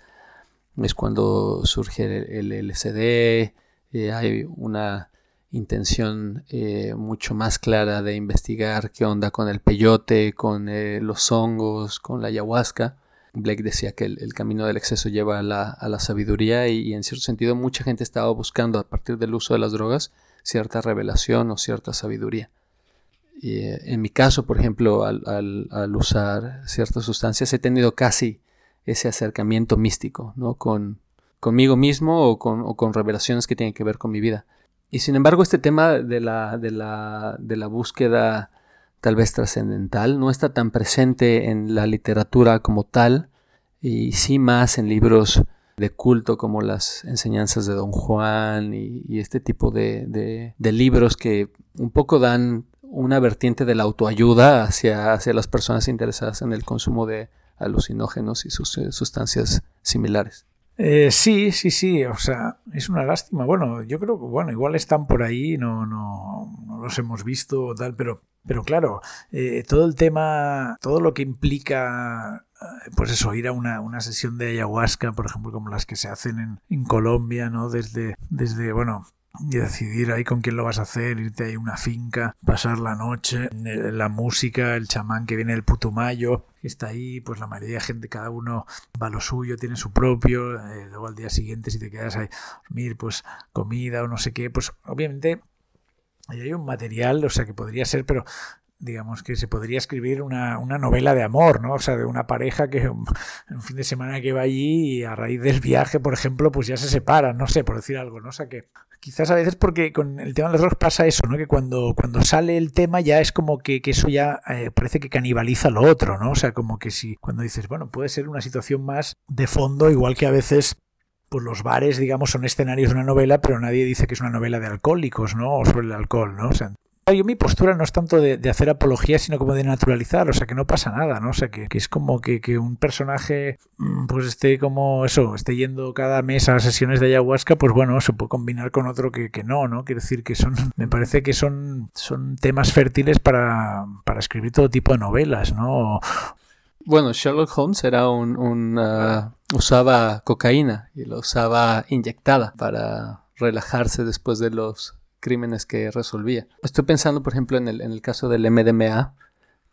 Es cuando surge el, LSD, eh, hay una intención eh, mucho más clara de investigar qué onda con el peyote, con eh, los hongos, con la ayahuasca. Blake decía que el, camino del exceso lleva a la, sabiduría y, en cierto sentido mucha gente estaba buscando a partir del uso de las drogas cierta revelación o cierta sabiduría. Eh, en mi caso, por ejemplo, al, usar ciertas sustancias he tenido casi ese acercamiento místico, ¿no? Con, conmigo mismo o con, con revelaciones que tienen que ver con mi vida. Y sin embargo, este tema de la, de la, de la búsqueda tal vez trascendental no está tan presente en la literatura como tal, y sí más en libros de culto como las enseñanzas de Don Juan y, este tipo de, de, libros que un poco dan una vertiente de la autoayuda hacia, hacia las personas interesadas en el consumo de alucinógenos y sus eh, sustancias similares. Eh, sí, sí, sí, o sea, es una lástima. Bueno, yo creo que, bueno, igual están por ahí, no, no, no los hemos visto o tal, pero, pero claro, eh, todo el tema, todo lo que implica, eh, pues eso, ir a una, una, sesión de ayahuasca, por ejemplo, como las que se hacen en, en Colombia, ¿no? Desde, desde, bueno, y decidir ahí con quién lo vas a hacer, irte ahí a una finca, pasar la noche, eh, la música, el chamán que viene del Putumayo, que está ahí, pues la mayoría de gente, cada uno va a lo suyo, tiene su propio, eh, luego al día siguiente si te quedas ahí dormir, pues comida o no sé qué, pues obviamente ahí hay un material, o sea que podría ser, pero digamos que se podría escribir una, una, novela de amor, ¿no? O sea, de una pareja que un, un, fin de semana que va allí y a raíz del viaje, por ejemplo, pues ya se separan, no sé, por decir algo, ¿no? O sea, que quizás a veces porque con el tema de los drogas pasa eso, ¿no? Que cuando, cuando sale el tema ya es como que, que eso ya eh, parece que canibaliza lo otro, ¿no? O sea, como que si cuando dices, bueno, puede ser una situación más de fondo, igual que a veces pues los bares, digamos, son escenarios de una novela, pero nadie dice que es una novela de alcohólicos, ¿no? O sobre el alcohol, ¿no? O sea, yo mi postura no es tanto de, hacer apología, sino como de naturalizar, o sea, que no pasa nada, ¿no? O sea, que, es como que, un personaje mm, pues esté como eso, esté yendo cada mes a sesiones de ayahuasca, pues bueno, se puede combinar con otro que, no, ¿no? Quiero decir que son, me parece que son, son temas fértiles para, para escribir todo tipo de novelas, ¿no? Bueno, Sherlock Holmes era un, uh, usaba cocaína y lo usaba inyectada para relajarse después de los crímenes que resolvía. Estoy pensando, por ejemplo, en el, en el caso del MDMA,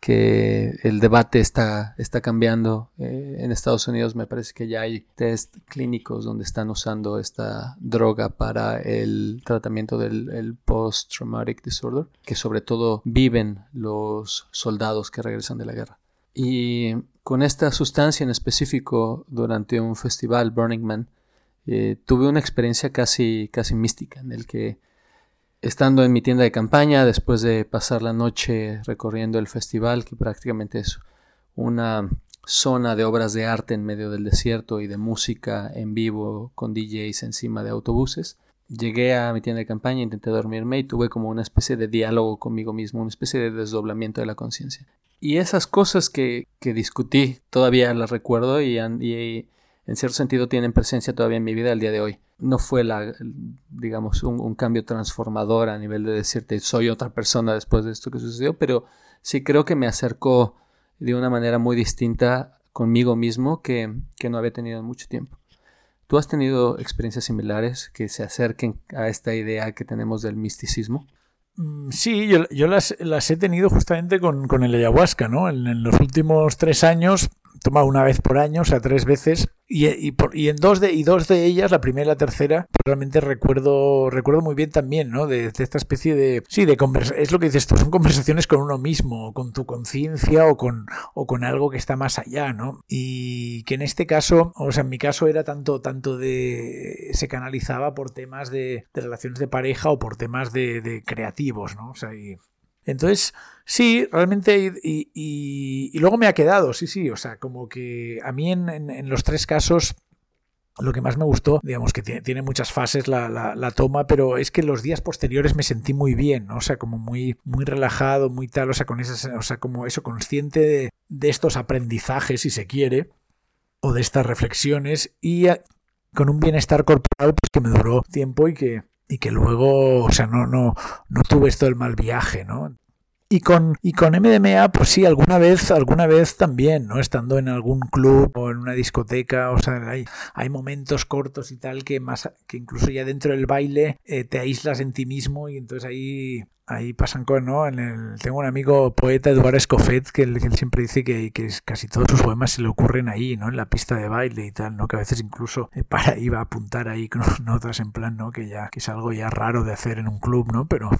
que el debate está, está cambiando. Eh, en Estados Unidos me parece que ya hay test clínicos donde están usando esta droga para el tratamiento del post-traumatic disorder, que sobre todo viven los soldados que regresan de la guerra. Y con esta sustancia en específico, durante un festival, Burning Man, eh, tuve una experiencia casi, casi mística en el que estando en mi tienda de campaña, después de pasar la noche recorriendo el festival, que prácticamente es una zona de obras de arte en medio del desierto y de música en vivo con DJs encima de autobuses. Llegué a mi tienda de campaña, intenté dormirme y tuve como una especie de diálogo conmigo mismo, una especie de desdoblamiento de la conciencia. Y esas cosas que, que, discutí todavía las recuerdo y, y en cierto sentido tienen presencia todavía en mi vida al día de hoy. No fue la, digamos, un, cambio transformador a nivel de decirte soy otra persona después de esto que sucedió, pero sí creo que me acercó de una manera muy distinta conmigo mismo que, no había tenido en mucho tiempo. ¿Tú has tenido experiencias similares que se acerquen a esta idea que tenemos del misticismo? Mm, sí, yo, las, he tenido justamente con, el ayahuasca, ¿no? en, los últimos tres años toma una vez por año, o sea, tres veces. Y, y, en dos de, y dos de ellas, la primera y la tercera, realmente recuerdo, recuerdo muy bien también, ¿no? De, esta especie de. Sí, de conversación. Es lo que dices tú, son conversaciones con uno mismo, con tu conciencia o con, o con algo que está más allá, ¿no? Y que en este caso, o sea, en mi caso era tanto, tanto de. se canalizaba por temas de, de relaciones de pareja o por temas de, de creativos, ¿no? O sea, y entonces, sí, realmente, y, luego me ha quedado, sí, sí, o sea, como que a mí en, los tres casos lo que más me gustó, digamos que tiene, muchas fases la, toma, pero es que los días posteriores me sentí muy bien, o sea, como muy, muy relajado, muy tal, o sea, con esas, o sea, como eso, consciente de, estos aprendizajes, si se quiere, o de estas reflexiones, y con un bienestar corporal pues, que me duró tiempo y que, y que luego, o sea, no, no, no tuve esto del mal viaje, ¿no? Y con, y con MDMA, pues sí, alguna vez, alguna vez también, ¿no? Estando en algún club o en una discoteca, o sea, hay, hay momentos cortos y tal que más que incluso ya dentro del baile eh, te aíslas en ti mismo y entonces ahí ahí pasan cosas, ¿no? En el, tengo un amigo poeta, Eduardo Escofet, que él, siempre dice que, que, casi todos sus poemas se le ocurren ahí, ¿no? En la pista de baile y tal, ¿no? Que a veces incluso eh, para iba a apuntar ahí con notas en plan, ¿no? Que ya que es algo ya raro de hacer en un club, ¿no? Pero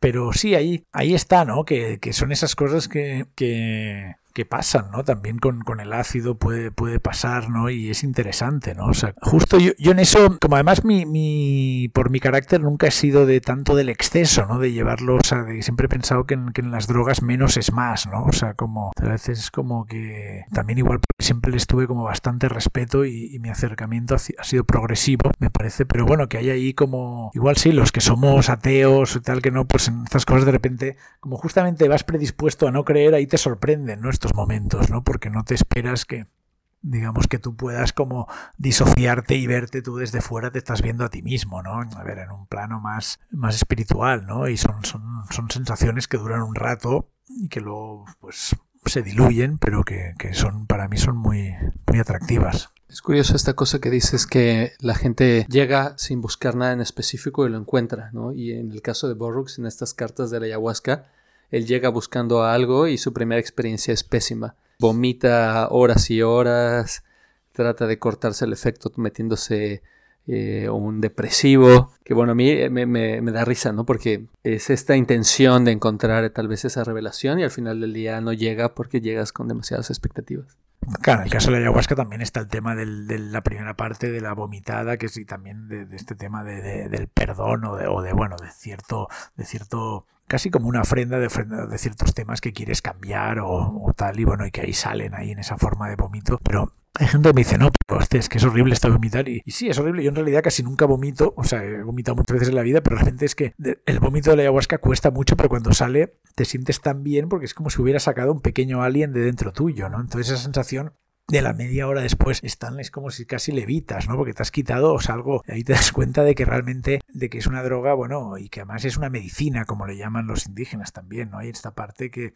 pero sí, ahí, ahí está, ¿no? Que, que son esas cosas que, que, que pasan, ¿no? También con, con, el ácido puede, puede pasar, ¿no? Y es interesante, ¿no? O sea, justo yo, yo en eso, como además mi, mi, por mi carácter nunca he sido de tanto del exceso, ¿no? De llevarlo, o sea, de, siempre he pensado que en, que en, las drogas menos es más, ¿no? O sea, como a veces es como que también igual siempre les tuve como bastante respeto y, mi acercamiento ha, sido progresivo, me parece, pero bueno, que hay ahí como, igual sí, los que somos ateos y tal, que no, pues en estas cosas de repente, como justamente vas predispuesto a no creer, ahí te sorprenden, ¿no? Estos momentos, ¿no? Porque no te esperas que, digamos, que tú puedas como disociarte y verte tú desde fuera, te estás viendo a ti mismo, ¿no? A ver, en un plano más, más espiritual, ¿no? Y son, son, son sensaciones que duran un rato y que luego, pues, se diluyen, pero que, que son, para mí son muy, muy atractivas. Es curioso esta cosa que dices que la gente llega sin buscar nada en específico y lo encuentra, ¿no? Y en el caso de Borrux, en estas cartas de la ayahuasca, él llega buscando algo y su primera experiencia es pésima. Vomita horas y horas, trata de cortarse el efecto metiéndose eh, un depresivo, que bueno, a mí me, me, da risa, ¿no? Porque es esta intención de encontrar tal vez esa revelación y al final del día no llega porque llegas con demasiadas expectativas. Claro, en el caso de la ayahuasca también está el tema de la primera parte de la vomitada, que sí, también de, este tema de, de, del perdón o de, o de, bueno, de cierto, de cierto casi como una ofrenda de, de ciertos temas que quieres cambiar o, tal, y bueno, y que ahí salen ahí en esa forma de vómito, pero hay gente que me dice, no, pero hostia, es que es horrible esta vomitar, y, y, sí, es horrible, yo en realidad casi nunca vomito, o sea, he vomitado muchas veces en la vida, pero realmente es que el vómito de la ayahuasca cuesta mucho, pero cuando sale te sientes tan bien porque es como si hubiera sacado un pequeño alien de dentro tuyo, ¿no? Entonces esa sensación de la media hora después están es como si casi levitas, ¿no? Porque te has quitado o algo, ahí te das cuenta de que realmente, de que es una droga, bueno, y que además es una medicina, como le llaman los indígenas también, ¿no? Hay esta parte que,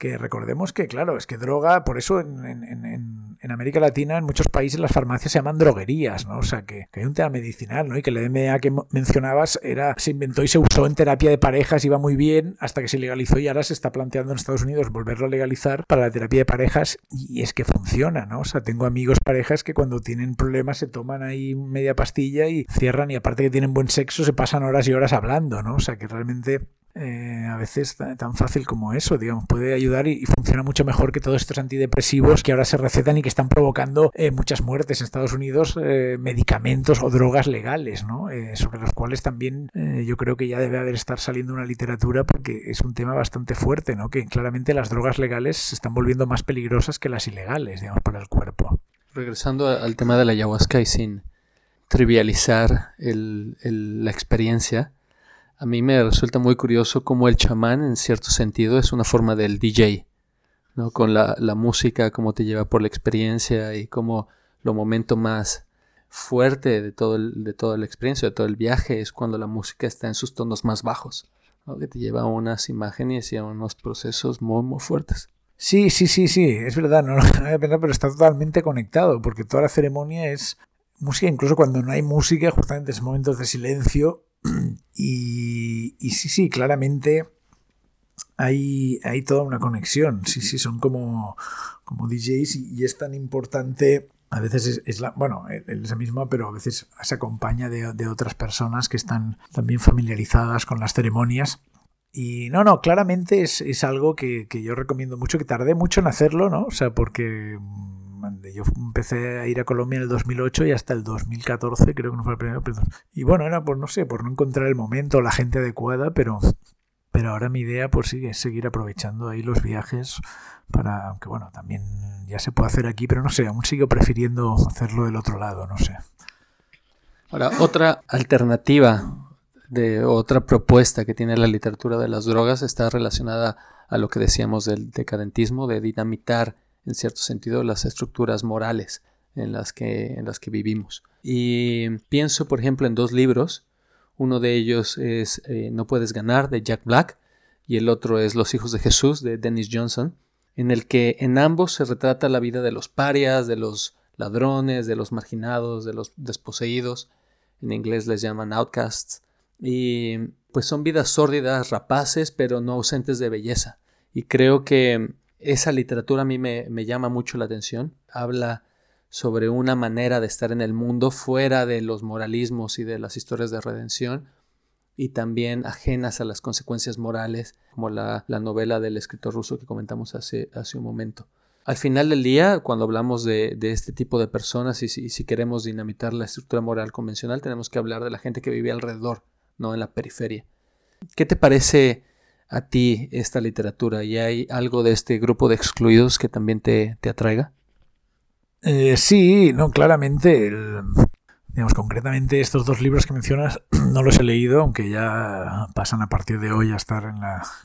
que recordemos que, claro, es que droga, por eso en, en, en, en, América Latina, en muchos países, las farmacias se llaman droguerías, ¿no? O sea, que, hay un tema medicinal, ¿no? Y que el DMA que mencionabas era, se inventó y se usó en terapia de parejas, iba muy bien, hasta que se legalizó y ahora se está planteando en Estados Unidos volverlo a legalizar para la terapia de parejas y es que funciona, ¿no? O sea, tengo amigos parejas que cuando tienen problemas se toman ahí media pastilla y cierran y aparte que tienen buen sexo se pasan horas y horas hablando, ¿no? O sea, que realmente eh, a veces tan fácil como eso, digamos, puede ayudar y, funciona mucho mejor que todos estos antidepresivos que ahora se recetan y que están provocando eh, muchas muertes en Estados Unidos, eh, medicamentos o drogas legales, ¿no? Sobre los cuales también yo creo que ya debe haber estar saliendo una literatura porque es un tema bastante fuerte, ¿no? Que claramente las drogas legales se están volviendo más peligrosas que las ilegales, digamos, para el cuerpo. Regresando al tema de la ayahuasca y sin trivializar el, la experiencia, a mí me resulta muy curioso cómo el chamán, en cierto sentido, es una forma del DJ, ¿no? Con la, la música, cómo te lleva por la experiencia y cómo lo momento más fuerte de, todo el, de toda la experiencia, de todo el viaje, es cuando la música está en sus tonos más bajos, ¿no? que te lleva a unas imágenes y a unos procesos muy, muy fuertes. Sí, sí, sí, sí, es verdad, no lo había pensado, pero está totalmente conectado, porque toda la ceremonia es música, incluso cuando no hay música, justamente en momentos de silencio, y, sí, sí, claramente hay, hay toda una conexión. Sí, sí, son como, como DJs y, es tan importante. A veces es, la, bueno, es la misma, pero a veces se acompaña de, de, otras personas que están también familiarizadas con las ceremonias. Y no, no, claramente es, es algo que, que, yo recomiendo mucho, que tardé mucho en hacerlo, ¿no? O sea, porque yo empecé a ir a Colombia en el 2008 y hasta el 2014 creo que no fue el primero. Y bueno, era por, no sé, por no encontrar el momento, la gente adecuada, pero, pero ahora mi idea pues sí es seguir aprovechando ahí los viajes para, aunque bueno, también ya se puede hacer aquí, pero no sé, aún sigo prefiriendo hacerlo del otro lado, no sé. Ahora, otra alternativa de otra propuesta que tiene la literatura de las drogas está relacionada a lo que decíamos del decadentismo, de dinamitar en cierto sentido, las estructuras morales en las que, en las que vivimos. Y pienso, por ejemplo, en dos libros. Uno de ellos es eh, No puedes ganar, de Jack Black, y el otro es Los hijos de Jesús de Dennis Johnson, en el que en ambos se retrata la vida de los parias, de los ladrones, de los marginados, de los desposeídos, en inglés les llaman outcasts, y pues son vidas sórdidas, rapaces, pero no ausentes de belleza. Y creo que esa literatura a mí me, me llama mucho la atención. Habla sobre una manera de estar en el mundo fuera de los moralismos y de las historias de redención y también ajenas a las consecuencias morales, como la, novela del escritor ruso que comentamos hace, hace un momento. Al final del día, cuando hablamos de, este tipo de personas y si, queremos dinamitar la estructura moral convencional, tenemos que hablar de la gente que vive alrededor, no en la periferia. ¿Qué te parece a ti esta literatura? ¿Y hay algo de este grupo de excluidos que también te, atraiga? Eh, sí, no, claramente. digamos, concretamente estos dos libros que mencionas no los he leído, aunque ya pasan a partir de hoy a estar en,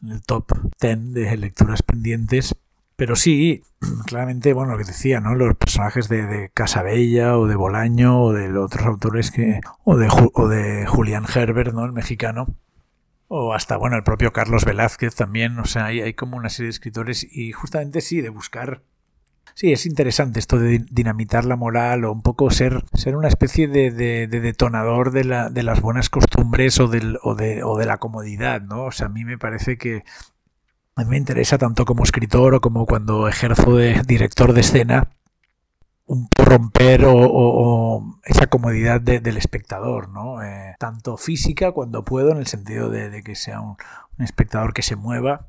en el top 10 de lecturas pendientes. Pero sí, claramente, bueno, lo que decía, ¿no? Los personajes de, de Casabella o de Bolaño o de otros autores que. o de, o de Julián Herbert, ¿no? El mexicano. O hasta, bueno, el propio Carlos Velázquez también. O sea, hay, hay como una serie de escritores y justamente sí, de buscar Sí, es interesante esto de dinamitar la moral o un poco ser, ser una especie de, de, detonador de, la, de, las buenas costumbres o, del, o, de, o de la comodidad, ¿no? O sea, a mí me parece que a mí me interesa tanto como escritor o como cuando ejerzo de director de escena un romper o, esa comodidad del espectador, ¿no? Eh, tanto física cuando puedo, en el sentido de, que sea un, espectador que se mueva,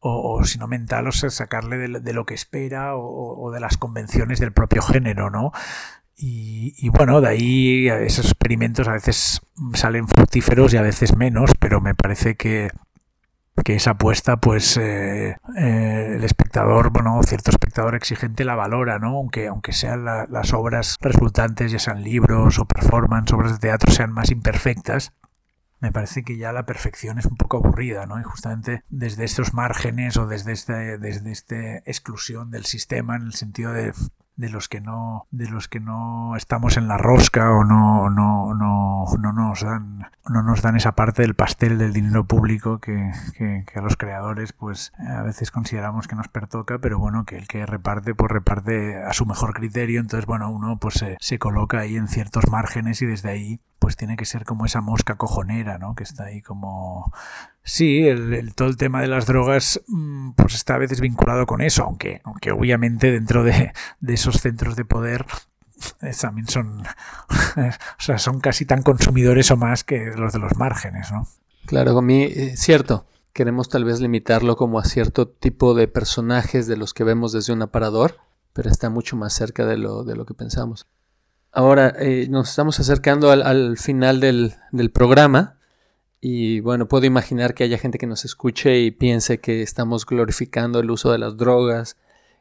o, si no mental, o sea, sacarle de, lo que espera o, de las convenciones del propio género, ¿no? Y, y, bueno, de ahí esos experimentos a veces salen fructíferos y a veces menos, pero me parece que que esa apuesta, pues eh, eh, el espectador, bueno, cierto espectador exigente la valora, ¿no? Aunque, aunque sean las obras resultantes, ya sean libros o performance, obras de teatro, sean más imperfectas, me parece que ya la perfección es un poco aburrida, ¿no? Y justamente desde estos márgenes o desde este, desde esta exclusión del sistema, en el sentido de de los que no de los que no estamos en la rosca o no no no no nos dan no nos dan esa parte del pastel del dinero público que, que, a los creadores pues a veces consideramos que nos pertoca pero bueno que el que reparte pues reparte a su mejor criterio entonces bueno uno pues se, se coloca ahí en ciertos márgenes y desde ahí pues tiene que ser como esa mosca cojonera, ¿no? Que está ahí como... Sí, el, todo el tema de las drogas mm, pues está a veces vinculado con eso, aunque, aunque obviamente dentro de, esos centros de poder eh, también son, o sea, son casi tan consumidores o más que los de los márgenes, ¿no? Claro, a mí, eh, cierto, queremos tal vez limitarlo como a cierto tipo de personajes de los que vemos desde un aparador, pero está mucho más cerca de lo, de lo que pensamos. Ahora eh, nos estamos acercando al, final del, programa y bueno, puedo imaginar que haya gente que nos escuche y piense que estamos glorificando el uso de las drogas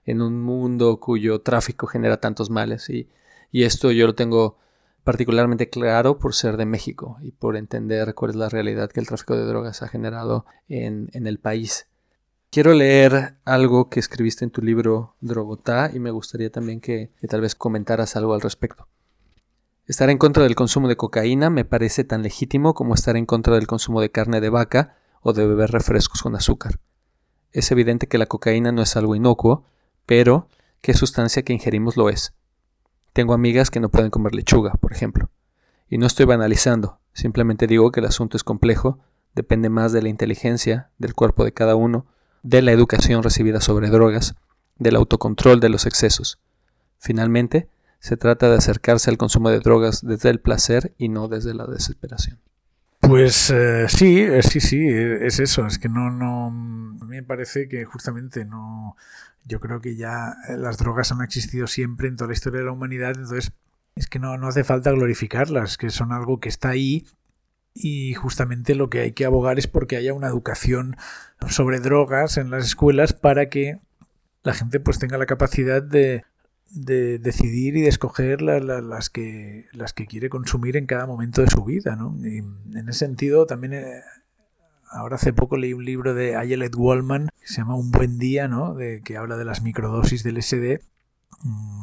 en un mundo cuyo tráfico genera tantos males y, esto yo lo tengo particularmente claro por ser de México y por entender cuál es la realidad que el tráfico de drogas ha generado en, el país. Quiero leer algo que escribiste en tu libro Drogotá y me gustaría también que tal vez comentaras algo al respecto. Estar en contra del consumo de cocaína me parece tan legítimo como estar en contra del consumo de carne de vaca o de beber refrescos con azúcar. Es evidente que la cocaína no es algo inocuo, pero qué sustancia que ingerimos lo es. Tengo amigas que no pueden comer lechuga, por ejemplo. Y no estoy banalizando, simplemente digo que el asunto es complejo, depende más de la inteligencia, del cuerpo de cada uno, de la educación recibida sobre drogas, del autocontrol de los excesos. Finalmente, se trata de acercarse al consumo de drogas desde el placer y no desde la desesperación. Pues eh, sí, eh, sí, sí, es eso. Es que no, no. A mí me parece que justamente no. Yo creo que ya las drogas han existido siempre en toda la historia de la humanidad, entonces es que no, no hace falta glorificarlas, que son algo que está ahí y justamente lo que hay que abogar es porque haya una educación sobre drogas en las escuelas para que la gente pues tenga la capacidad de, de decidir y de escoger las, que, las que quiere consumir en cada momento de su vida. ¿no? Y en ese sentido, también eh, ahora hace poco leí un libro de Ayelet Wallman que se llama Un buen día, ¿no? de, que habla de las microdosis del SD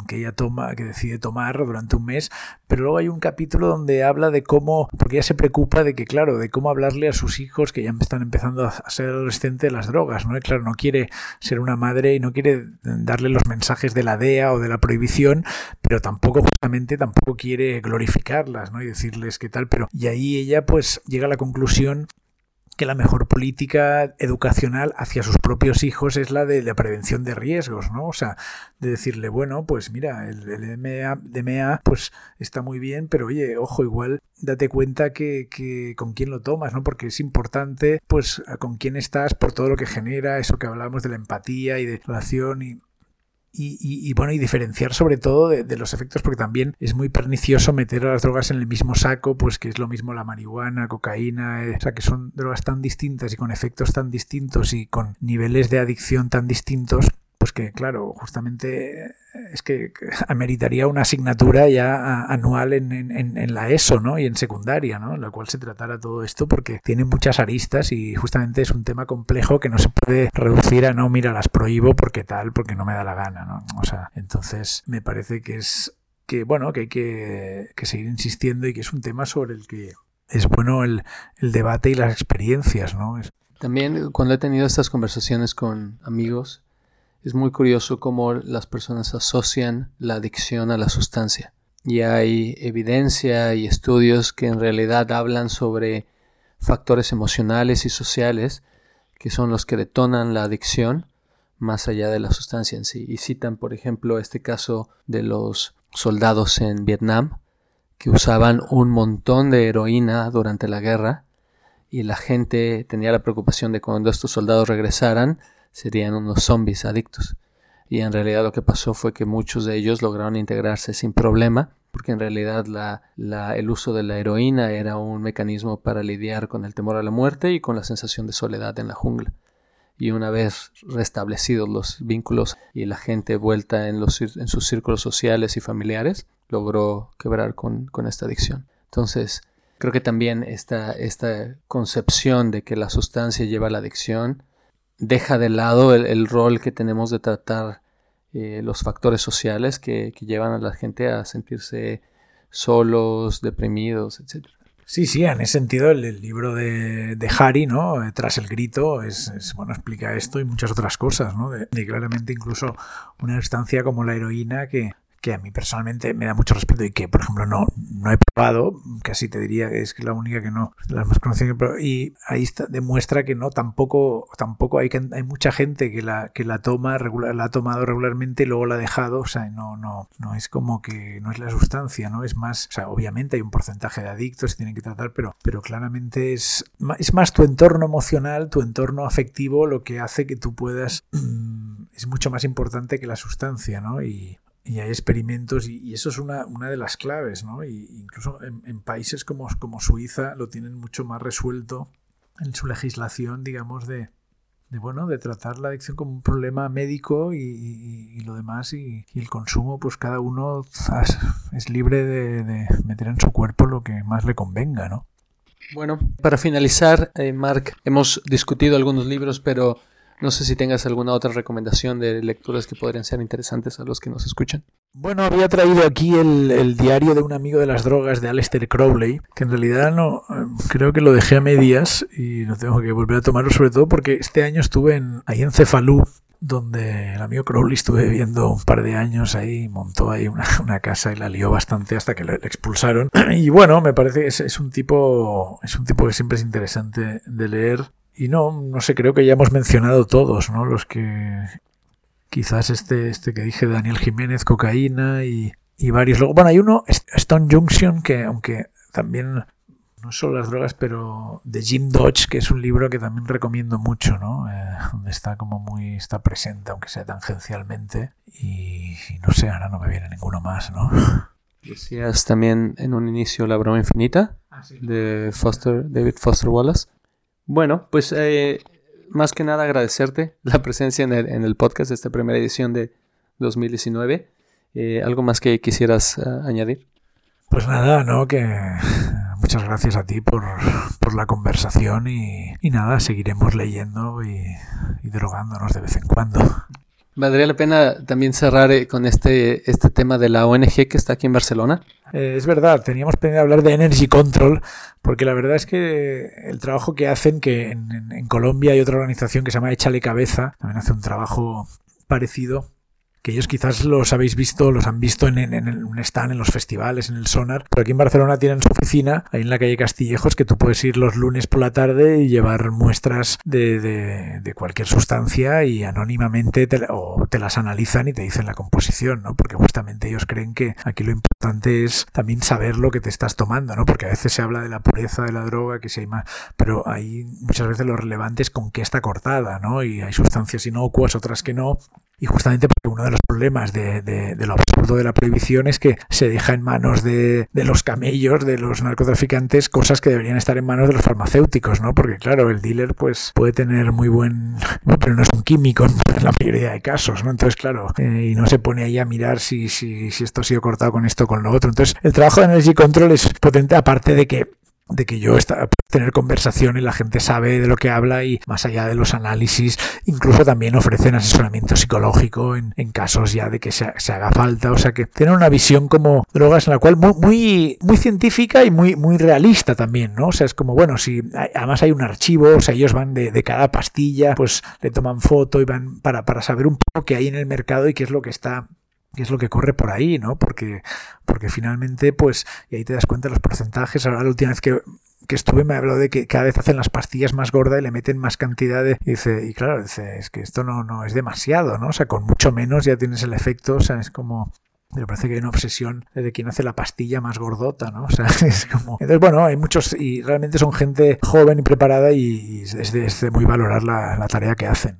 que ella toma, que decide tomar durante un mes, pero luego hay un capítulo donde habla de cómo, porque ella se preocupa de que, claro, de cómo hablarle a sus hijos que ya están empezando a ser adolescentes las drogas, ¿no? Y claro, no quiere ser una madre y no quiere darle los mensajes de la DEA o de la prohibición, pero tampoco justamente tampoco quiere glorificarlas, ¿no? Y decirles qué tal, pero y ahí ella pues llega a la conclusión que la mejor política educacional hacia sus propios hijos es la de la prevención de riesgos, ¿no? O sea, de decirle, bueno, pues mira, el, el DMA, pues está muy bien, pero oye, ojo, igual date cuenta que, que, con quién lo tomas, ¿no? Porque es importante, pues, con quién estás por todo lo que genera, eso que hablamos de la empatía y de relación y y, bueno, y diferenciar sobre todo de, los efectos, porque también es muy pernicioso meter a las drogas en el mismo saco, pues que es lo mismo la marihuana, cocaína, eh, o sea, que son drogas tan distintas y con efectos tan distintos y con niveles de adicción tan distintos, pues que claro, justamente es que ameritaría una asignatura ya anual en, la ESO ¿no? y en secundaria, ¿no? en la cual se tratara todo esto porque tiene muchas aristas y justamente es un tema complejo que no se puede reducir a no, mira, las prohíbo porque tal, porque no me da la gana. ¿no? O sea, entonces me parece que es que bueno, que hay que, seguir insistiendo y que es un tema sobre el que es bueno el, el debate y las experiencias, ¿no? También cuando he tenido estas conversaciones con amigos, es muy curioso cómo las personas asocian la adicción a la sustancia. Y hay evidencia y estudios que en realidad hablan sobre factores emocionales y sociales que son los que detonan la adicción más allá de la sustancia en sí. Y citan, por ejemplo, este caso de los soldados en Vietnam que usaban un montón de heroína durante la guerra y la gente tenía la preocupación de cuando estos soldados regresaran serían unos zombies adictos. Y en realidad lo que pasó fue que muchos de ellos lograron integrarse sin problema, porque en realidad el uso de la heroína era un mecanismo para lidiar con el temor a la muerte y con la sensación de soledad en la jungla. Y una vez restablecidos los vínculos y la gente vuelta en, sus círculos sociales y familiares, logró quebrar con, con esta adicción. Entonces, creo que también esta, esta concepción de que la sustancia lleva a la adicción deja de lado el, rol que tenemos de tratar eh, los factores sociales que, llevan a la gente a sentirse solos, deprimidos, etc. Sí, sí, en ese sentido el, libro de, de, Harry, ¿no? Eh, Tras el grito, es, bueno, explica esto y muchas otras cosas, ¿no? de, claramente incluso una instancia como la heroína que, que a mí personalmente me da mucho respeto y que, por ejemplo, no, no he probado, casi te diría que es la única que no, las más conocidas, y ahí demuestra que no, tampoco, tampoco hay, hay mucha gente que la, que la toma, regular, la ha tomado regularmente y luego la ha dejado, o sea, no, no, no es como que no es la sustancia, ¿no? Es más, o sea, obviamente hay un porcentaje de adictos que tienen que tratar, pero, pero claramente es, es más tu entorno emocional, tu entorno afectivo lo que hace que tú puedas, es mucho más importante que la sustancia, ¿no? Y, y hay experimentos y, eso es una, una, de las claves, ¿no? Y incluso en, países como, como, Suiza lo tienen mucho más resuelto en su legislación, digamos, de, de bueno, de tratar la adicción como un problema médico y, lo demás y, el consumo, pues cada uno es libre de, de, meter en su cuerpo lo que más le convenga, ¿no? Bueno, para finalizar, eh, Mark, hemos discutido algunos libros, pero no sé si tengas alguna otra recomendación de lecturas que podrían ser interesantes a los que nos escuchan. Bueno, había traído aquí el, diario de un amigo de las drogas de Aleister Crowley, que en realidad no, creo que lo dejé a medias y no tengo que volver a tomarlo, sobre todo porque este año estuve en, ahí en Cefalú, donde el amigo Crowley estuve viviendo un par de años ahí, montó ahí una, casa y la lió bastante hasta que le, expulsaron. Y bueno, me parece que es, un tipo, es un tipo que siempre es interesante de leer y no, no sé, creo que ya hemos mencionado todos, ¿no? Los que quizás este, este que dije, Daniel Jiménez, cocaína y, y varios. Luego, bueno, hay uno, Stone Junction, que aunque también no solo las drogas, pero de Jim Dodge, que es un libro que también recomiendo mucho, ¿no? Eh, donde está como muy, está presente, aunque sea tangencialmente. Y, y, no sé, ahora no me viene ninguno más, ¿no? Decías también en un inicio La broma infinita ah, de Foster, David Foster Wallace. Bueno, pues eh, más que nada agradecerte la presencia en el, en el podcast de esta primera edición de 2019. Eh, ¿Algo más que quisieras uh, añadir? Pues nada, ¿no? Que muchas gracias a ti por, por la conversación y, y, nada, seguiremos leyendo y, y drogándonos de vez en cuando. Valdría la pena también cerrar eh, con este, este tema de la ONG que está aquí en Barcelona. Eh, es verdad, teníamos pendiente hablar de Energy Control, porque la verdad es que el trabajo que hacen, que en, en Colombia hay otra organización que se llama Échale Cabeza, también hace un trabajo parecido que ellos quizás los habéis visto, los han visto en, en, un stand, en los festivales, en el Sonar, pero aquí en Barcelona tienen su oficina, ahí en la calle Castillejos, que tú puedes ir los lunes por la tarde y llevar muestras de, de, cualquier sustancia y anónimamente te, o te las analizan y te dicen la composición, ¿no? Porque justamente ellos creen que aquí lo importante es también saber lo que te estás tomando, ¿no? Porque a veces se habla de la pureza de la droga, que si hay más, pero hay muchas veces lo relevante es con qué está cortada, ¿no? Y hay sustancias inocuas, otras que no, y justamente porque uno de los problemas de, de, de, lo absurdo de la prohibición es que se deja en manos de, de, los camellos, de los narcotraficantes, cosas que deberían estar en manos de los farmacéuticos, ¿no? Porque claro, el dealer pues puede tener muy buen... pero no es un químico en la mayoría de casos, ¿no? Entonces, claro, eh, y no se pone ahí a mirar si, si, si esto ha sido cortado con esto o con lo otro. Entonces, el trabajo de Energy Control es potente, aparte de que de que yo está, tener conversación y la gente sabe de lo que habla y más allá de los análisis, incluso también ofrecen asesoramiento psicológico en, en casos ya de que se, se, haga falta, o sea que tienen una visión como drogas en la cual muy, muy, muy científica y muy, muy realista también, ¿no? O sea, es como, bueno, si además hay un archivo, o sea, ellos van de, de, cada pastilla, pues le toman foto y van para, para saber un poco qué hay en el mercado y qué es lo que está qué es lo que corre por ahí, ¿no? Porque, porque finalmente, pues, y ahí te das cuenta de los porcentajes. Ahora la última vez que, que estuve me habló de que cada vez hacen las pastillas más gordas y le meten más cantidad de... Y dice, y claro, dice, es que esto no, no es demasiado, ¿no? O sea, con mucho menos ya tienes el efecto, o sea, es como... Me parece que hay una obsesión de quien hace la pastilla más gordota, ¿no? O sea, es como... Entonces, bueno, hay muchos y realmente son gente joven y preparada y es de, es de muy valorar la, la, tarea que hacen.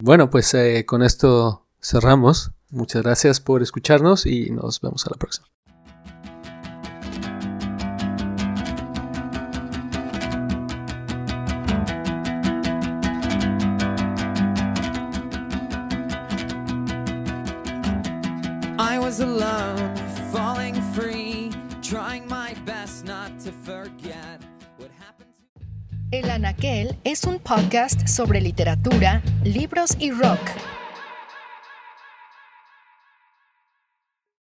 Bueno, pues eh, con esto cerramos. Muchas gracias por escucharnos y nos vemos a la próxima. I was alone, falling free, trying my best not to forget what happened to El Anaquel es un podcast sobre literatura, libros y rock